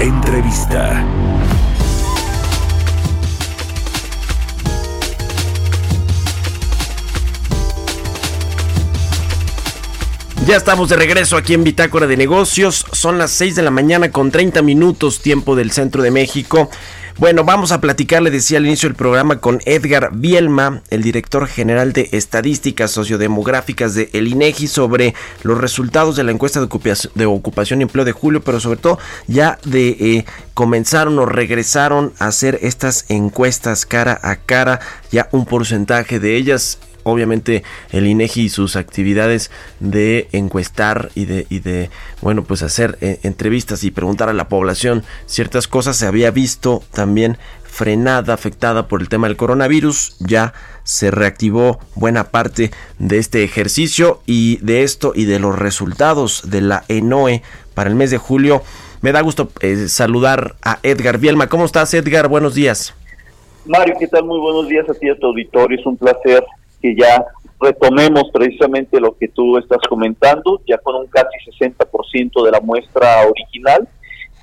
Entrevista. Ya estamos de regreso aquí en Bitácora de Negocios. Son las 6 de la mañana con 30 minutos tiempo del centro de México. Bueno, vamos a platicar, le decía al inicio del programa, con Edgar Bielma, el director general de Estadísticas Sociodemográficas de El INEGI, sobre los resultados de la encuesta de ocupación, y empleo de julio, pero sobre todo ya de eh, comenzaron o regresaron a hacer estas encuestas cara a cara, ya un porcentaje de ellas obviamente el INEGI y sus actividades de encuestar y de, y de bueno, pues hacer eh, entrevistas y preguntar a la población ciertas cosas se había visto también frenada, afectada por el tema del coronavirus. Ya se reactivó buena parte de este ejercicio y de esto y de los resultados de la ENOE para el mes de julio. Me da gusto eh, saludar a Edgar Bielma. ¿Cómo estás, Edgar? Buenos días. Mario, ¿qué tal? Muy buenos días a ti a tu auditorio. Es un placer que ya retomemos precisamente lo que tú estás comentando, ya con un casi 60% de la muestra original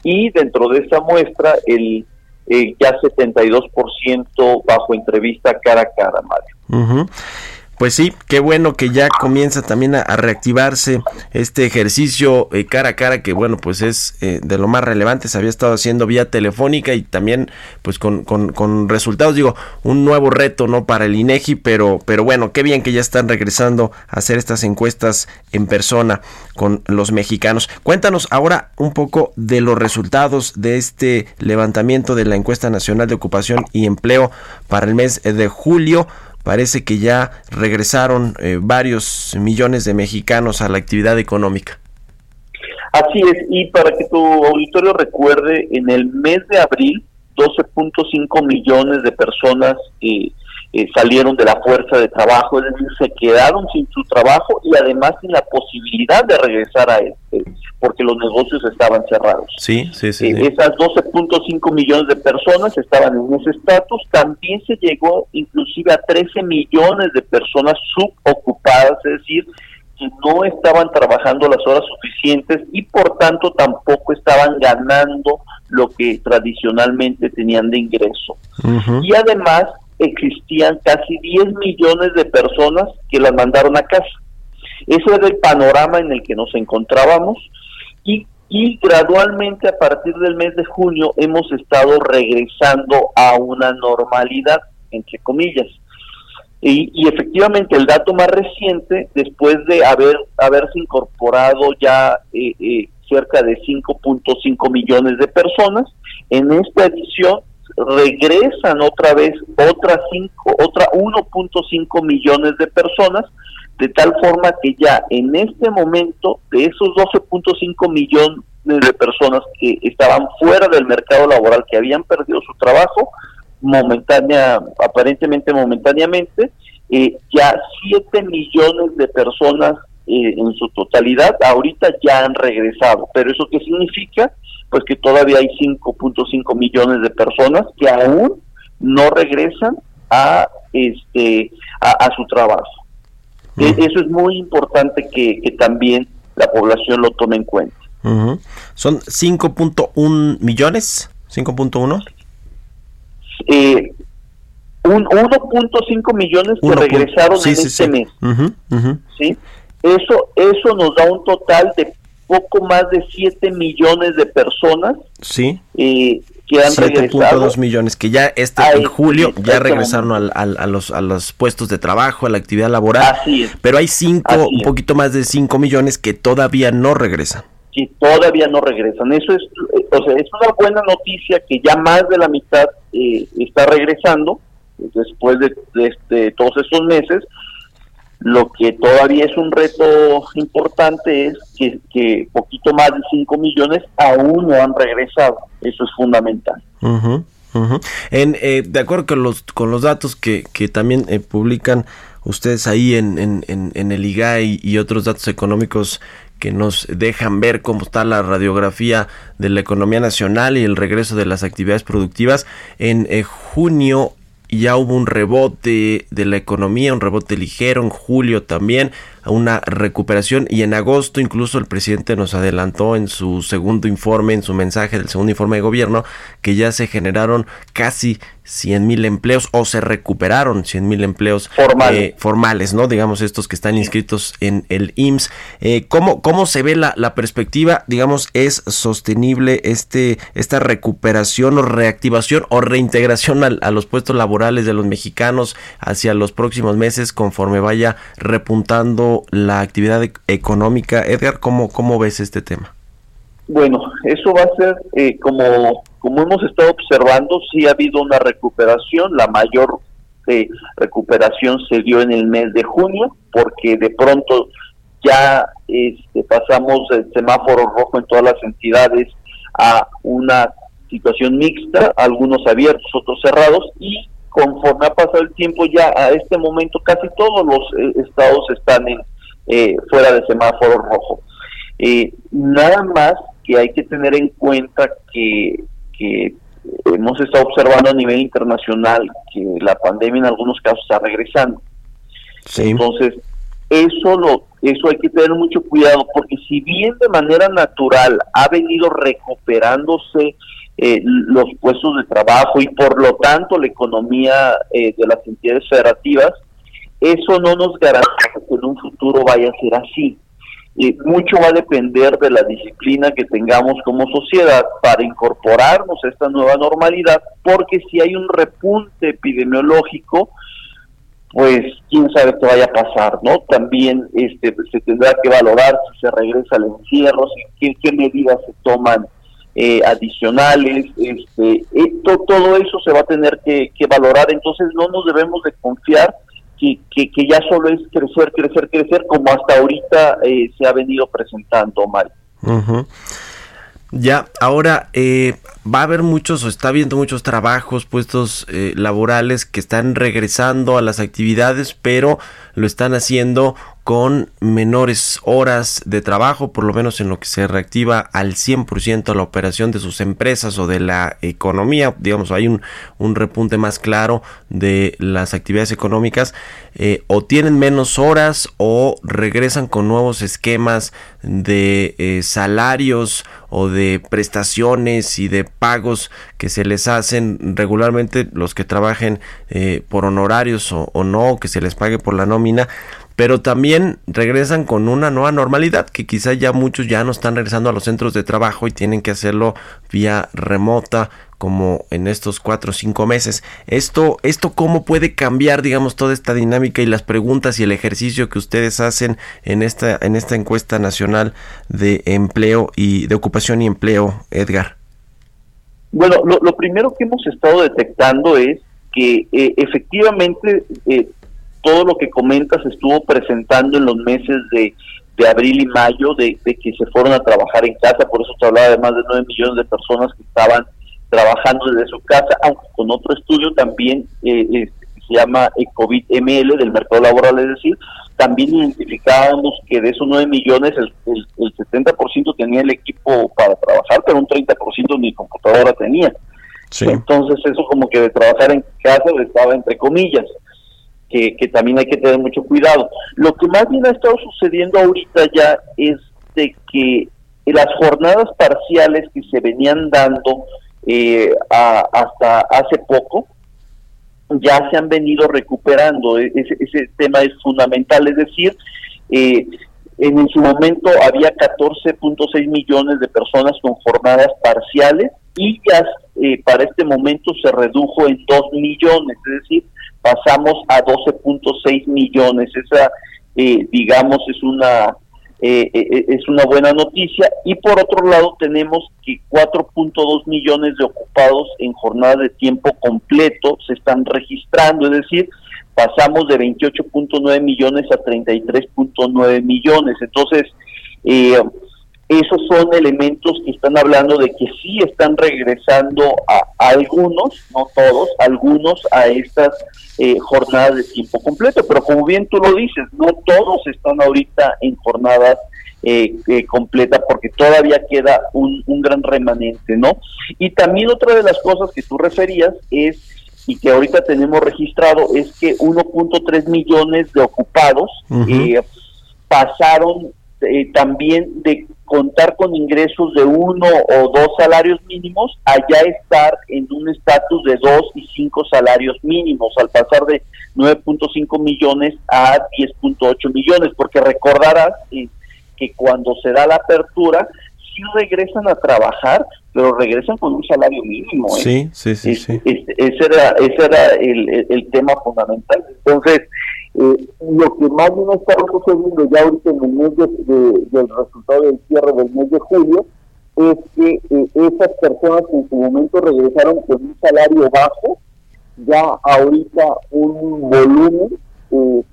y dentro de esa muestra el eh, ya 72% bajo entrevista cara a cara, Mario. Ujú. Pues sí, qué bueno que ya comienza también a, reactivarse este ejercicio eh, cara a cara que bueno pues es eh, de lo más relevante, se había estado haciendo vía telefónica y también pues con, con, con resultados, digo, un nuevo reto no para el INEGI, pero, pero bueno, qué bien que ya están regresando a hacer estas encuestas en persona con los mexicanos. Cuéntanos ahora un poco de los resultados de este levantamiento de la encuesta nacional de ocupación y empleo para el mes de julio parece que ya regresaron eh, varios millones de mexicanos a la actividad económica. Así es, y para que tu auditorio recuerde, en el mes de abril, 12.5 millones de personas eh, eh, salieron de la fuerza de trabajo, es decir, se quedaron sin su trabajo y además sin la posibilidad de regresar a este, porque los negocios estaban cerrados. Sí, sí, sí. Eh, sí. Esas 12.5 millones de personas estaban en ese estatus. También se llegó inclusive a 13 millones de personas subocupadas, es decir, que no estaban trabajando las horas suficientes y por tanto tampoco estaban ganando lo que tradicionalmente tenían de ingreso. Y además existían casi 10 millones de personas que las mandaron a casa. Ese era el panorama en el que nos encontrábamos y, gradualmente a partir del mes de junio hemos estado regresando a una normalidad, entre comillas. Y, y efectivamente el dato más reciente, después de haber haberse incorporado ya eh, eh, cerca de 5.5 millones de personas, en esta edición regresan otra vez otras cinco, otra 1.5 millones de personas, de tal forma que ya en este momento de esos 12.5 millones de personas que estaban fuera del mercado laboral, que habían perdido su trabajo, momentánea, aparentemente momentáneamente, eh, ya 7 millones de personas eh, en su totalidad ahorita ya han regresado. Pero eso qué significa? Pues que todavía hay 5.5 millones de personas que aún no regresan a este a, a su trabajo. E- Eso es muy importante que, que también la población lo tome en cuenta. Ujú. Son 5.1 millones, 5.1. Eh, un 1.5 millones que regresaron sí, en sí, este sí. mes. ¿sí? Eso, eso nos da un total de poco más de 7 millones de personas Sí, eh, que han regresado. 7.2 millones que ya este en julio ya regresaron al- al- a, los, a los puestos de trabajo, a la actividad laboral. Así es. Pero hay cinco, Así un es. poquito más de 5 millones que todavía no regresan. que todavía no regresan. Eso es, eh, o sea, es una buena noticia que ya más de la mitad eh, está regresando después de, de este- todos estos meses, Lo que todavía es un reto importante es que, poquito más de 5 millones aún no han regresado. Eso es fundamental. En, eh, de acuerdo con los, con los datos que, que también eh, publican ustedes ahí en, en, en, el IGAI y otros datos económicos que nos dejan ver cómo está la radiografía de la economía nacional y el regreso de las actividades productivas. En eh, junio ya hubo un rebote de la economía, un rebote ligero, en julio también, una recuperación y en agosto incluso el presidente nos adelantó en su segundo informe, en su mensaje del segundo informe de gobierno, que ya se generaron casi 100 mil empleos o se recuperaron 100 mil empleos eh, formales, ¿no? Digamos estos que están inscritos en el IMSS. Eh, ¿cómo, ¿Cómo se ve la, la, perspectiva? Digamos, ¿es sostenible este, esta recuperación o reactivación o reintegración a los puestos laborales de los mexicanos hacia los próximos meses conforme vaya repuntando la actividad e-, económica? Edgar, ¿cómo, cómo ves este tema? Bueno, eso va a ser eh, como, como hemos estado observando, sí ha habido una recuperación, la mayor eh, recuperación se dio en el mes de junio, porque de pronto ya este, pasamos del semáforo rojo en todas las entidades a una situación mixta, algunos abiertos, otros cerrados, y conforme ha pasado el tiempo ya a este momento casi todos los eh, estados están en, fuera del semáforo rojo. nada más que hay que tener en cuenta que, hemos estado observando a nivel internacional que la pandemia en algunos casos está regresando. Entonces, eso lo eso hay que tener mucho cuidado porque si bien de manera natural ha venido recuperándose eh, los puestos de trabajo y por lo tanto la economía eh, de las entidades federativas, eso no nos garantiza que en un futuro vaya a ser así mucho va a depender de la disciplina que tengamos como sociedad para incorporarnos a esta nueva normalidad, porque si hay un repunte epidemiológico, pues quién sabe qué vaya a pasar, ¿no? También este se tendrá que valorar si se regresa al encierro, qué, qué medidas se toman eh, adicionales, este, eh, todo eso se va a tener que, que valorar, entonces no nos debemos de confiar que, que, ya solo es crecer, crecer, crecer, como hasta ahorita eh, se ha venido presentando, Mario. Ya, ahora eh, va a haber muchos o está habiendo muchos trabajos, puestos eh, laborales que están regresando a las actividades, pero lo están haciendo con menores horas de trabajo, por lo menos en lo que se reactiva al 100% la operación de sus empresas o de la economía. Digamos, hay un, un repunte más claro de las actividades económicas. Eh, o tienen menos horas o regresan con nuevos esquemas de eh, salarios o de prestaciones y de pagos que se les hacen regularmente los que trabajen eh, por honorarios o no, que se les pague por la nómina pero también regresan con una nueva normalidad que quizá ya muchos ya no están regresando a los centros de trabajo y tienen que hacerlo vía remota como en estos cuatro o cinco meses. Esto, esto cómo puede cambiar, digamos, toda esta dinámica y las preguntas y el ejercicio que ustedes hacen en esta, en esta encuesta nacional de empleo y de ocupación y empleo, Edgar. Bueno, lo, primero que hemos estado detectando es que eh, efectivamente eh, todo lo que comentas estuvo presentando en los meses de, abril y mayo, de, que se fueron a trabajar en casa, por eso te hablaba de más de 9 millones de personas que estaban trabajando desde su casa, aunque con otro estudio también eh, eh se llama COVID ML del mercado laboral, es decir, también identificábamos que de esos 9 millones el, el, 70% tenía el equipo para trabajar, pero un 30% ni computadora tenía. Entonces eso como que de trabajar en casa estaba entre comillas que, también hay que tener mucho cuidado. Lo que más bien ha estado sucediendo ahorita ya es de que las jornadas parciales que se venían dando eh, hasta hace poco, ya se han venido recuperando. E, ese, ese tema es fundamental, es decir, eh, en su momento había 14.6 millones de personas con jornadas parciales y ya eh, para este momento se redujo en 2 millones, es decir, pasamos a 12.6 millones. Esa, eh, digamos, es una eh, eh, es una buena noticia. Y por otro lado tenemos que 4.2 millones de ocupados en jornada de tiempo completo se están registrando, es decir, pasamos de 28.9 millones a 33.9 millones. Entonces, eh, esos son elementos que están hablando de que sí están regresando a, algunos, no todos, algunos a estas eh, jornadas de tiempo completo, pero como bien tú lo dices, no todos están ahorita en jornadas eh, eh, completa porque todavía queda un, un, gran remanente, ¿no? Y también otra de las cosas que tú referías es, y que ahorita tenemos registrado, es que 1.3 millones de ocupados pasaron también de contar con ingresos de uno o dos salarios mínimos a ya estar en un estatus de dos y cinco salarios mínimos, al pasar de 9.5 millones a 10.8 millones, porque recordarás eh, que cuando se da la apertura, sí regresan a trabajar, pero regresan con un salario mínimo. ¿eh? Sí, sí, sí. sí. ese era, ese era el, el tema fundamental. Entonces, eh, lo que más bien está sucediendo ya ahorita en el mes del resultado del cierre del mes de julio es que eh, esas personas que en su momento regresaron con un salario bajo, ya ahorita un volumen, eh,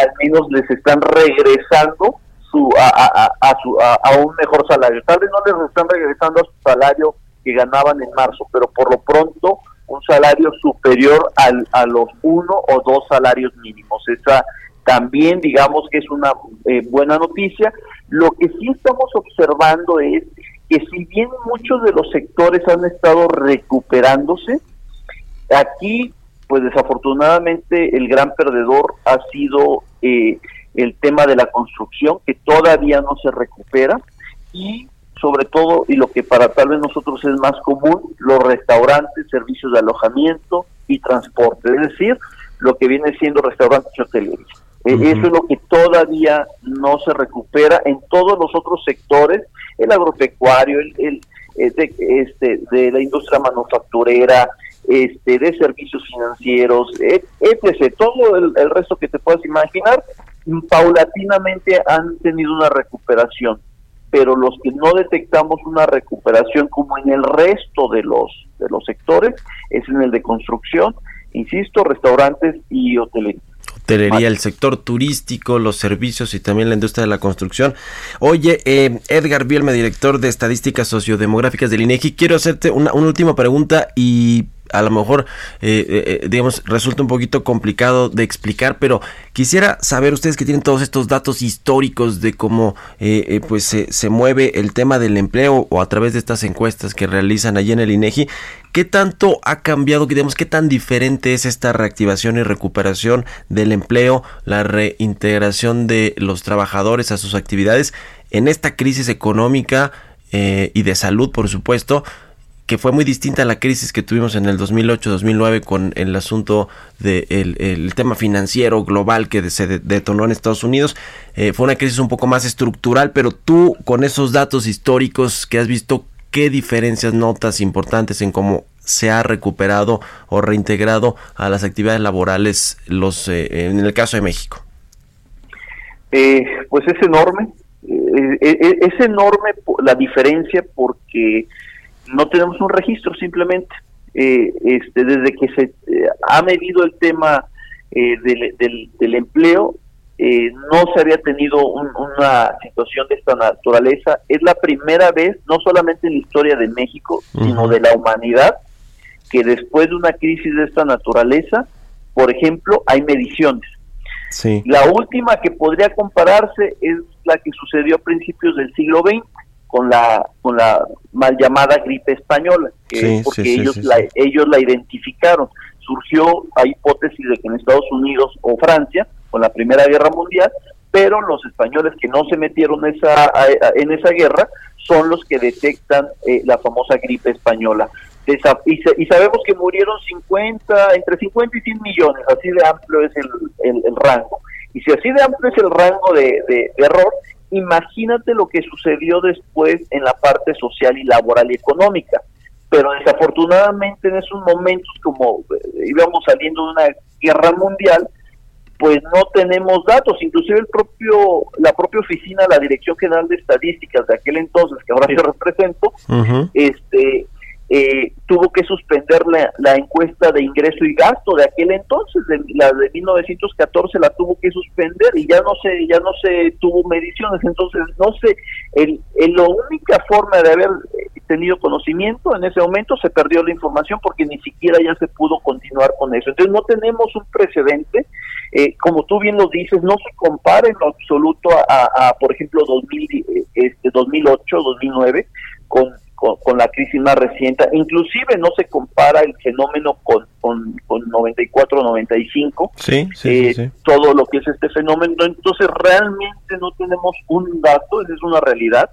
al menos les están regresando su, a, a, su, a, un mejor salario. Tal vez no les están regresando a su salario que ganaban en marzo, pero por lo pronto un salario superior al, a los uno o dos salarios mínimos. Esa también digamos que es una eh, buena noticia. Lo que sí estamos observando es que si bien muchos de los sectores han estado recuperándose, aquí pues desafortunadamente el gran perdedor ha sido eh, el tema de la construcción que todavía no se recupera y sobre todo, y lo que para tal vez nosotros es más común, los restaurantes, servicios de alojamiento y transporte, es decir, lo que viene siendo restaurantes y hotelería. Eh, eso es lo que todavía no se recupera en todos los otros sectores, el agropecuario, el, el, eh, de, este, de la industria manufacturera, este, de servicios financieros, etc. Todo el, el resto que te puedas imaginar, paulatinamente han tenido una recuperación pero los que no detectamos una recuperación como en el resto de los de los sectores es en el de construcción, insisto, restaurantes y hotelería hotelería, el sector turístico, los servicios y también la industria de la construcción. Oye, eh, Edgar Bielme, director de Estadísticas Sociodemográficas del INEGI, quiero hacerte una última pregunta y a lo mejor, eh, eh, eh, digamos, resulta un poquito complicado de explicar, pero quisiera saber ustedes que tienen todos estos datos históricos de cómo pues se, se, mueve el tema del empleo o a través de estas encuestas que realizan allí en el INEGI, ¿qué tanto ha cambiado, digamos, qué tan diferente es esta reactivación y recuperación del empleo, la reintegración de los trabajadores a sus actividades en esta crisis económica y de salud, por supuesto? Que fue muy distinta a la crisis que tuvimos en el 2008-2009 con el asunto del de el, tema financiero global que se detonó en Estados Unidos. Eh, fue una crisis un poco más estructural, pero tú con esos datos históricos que has visto, ¿qué diferencias notas importantes en cómo se ha recuperado o reintegrado a las actividades laborales los eh, en el caso de México? Eh, pues es enorme, es enorme la diferencia porque no tenemos un registro simplemente. Eh, este, desde que se eh, ha medido el tema eh, del, del, empleo, no se había tenido una situación de esta naturaleza. Es la primera vez, no solamente en la historia de México, sino de la humanidad, que después de una crisis de esta naturaleza, por ejemplo, hay mediciones. Sí. La última que podría compararse es la que sucedió a principios del siglo XX con la con la mal llamada gripe española, que porque ellos la ellos la identificaron. Surgió a hipótesis de que en Estados Unidos o Francia, con la Primera Guerra Mundial, pero los españoles que no se metieron esa, en esa guerra son los que detectan eh, la famosa gripe española. Y, y, sabemos que murieron 50, entre 50 y 100 millones, así de amplio es el, el, rango. Y si así de amplio es el rango de, de error, imagínate lo que sucedió después en la parte social y laboral y económica. Pero desafortunadamente en esos momentos, como eh, íbamos saliendo de una guerra mundial, pues no tenemos datos. Inclusive el propio, la propia oficina, la Dirección General de Estadísticas de aquel entonces, que ahora yo represento, este eh, tuvo que suspender la, encuesta de ingreso y gasto de aquel entonces, de, la de 1914 la tuvo que suspender y ya no se ya no se tuvo mediciones, entonces no sé, el, la única forma de haber eh, tenido conocimiento en ese momento se perdió la información porque ni siquiera ya se pudo continuar con eso, entonces no tenemos un precedente, eh, como tú bien lo dices, no se compara en lo absoluto a, por ejemplo 2000, este 2008, 2009 con con, la crisis más reciente. Inclusive no se compara el fenómeno con, con, con 94, 95, sí, sí, sí, todo lo que es este fenómeno. Entonces realmente no tenemos un dato, esa es una realidad,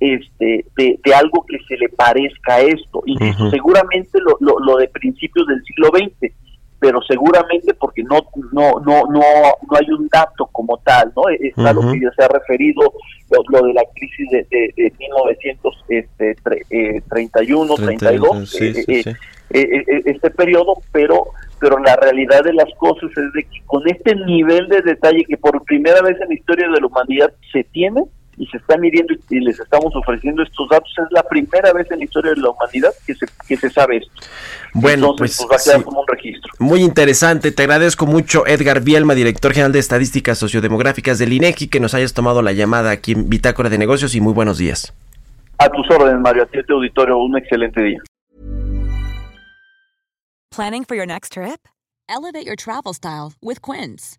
este, de, de algo que se le parezca a esto. Y seguramente lo, lo, lo de principios del siglo XX pero seguramente porque no no no no no hay un dato como tal no está lo que ya se ha referido lo, de la crisis de, de, de 1931 32 este, eh, eh, eh, este periodo pero pero la realidad de las cosas es de que con este nivel de detalle que por primera vez en la historia de la humanidad se tiene y se está midiendo y les estamos ofreciendo estos datos. Es la primera vez en la historia de la humanidad que se, que se sabe esto. Bueno, pues, pues, va a quedar como un registro. Muy interesante. Te agradezco mucho, Edgar Bielma, director general de Estadísticas Sociodemográficas del INEGI, que nos hayas tomado la llamada aquí en Bitácora de Negocios y muy buenos días. A tus órdenes, Mario. A ti, este auditorio, un excelente día. Planning for your next trip? Elevate your travel style with Quince.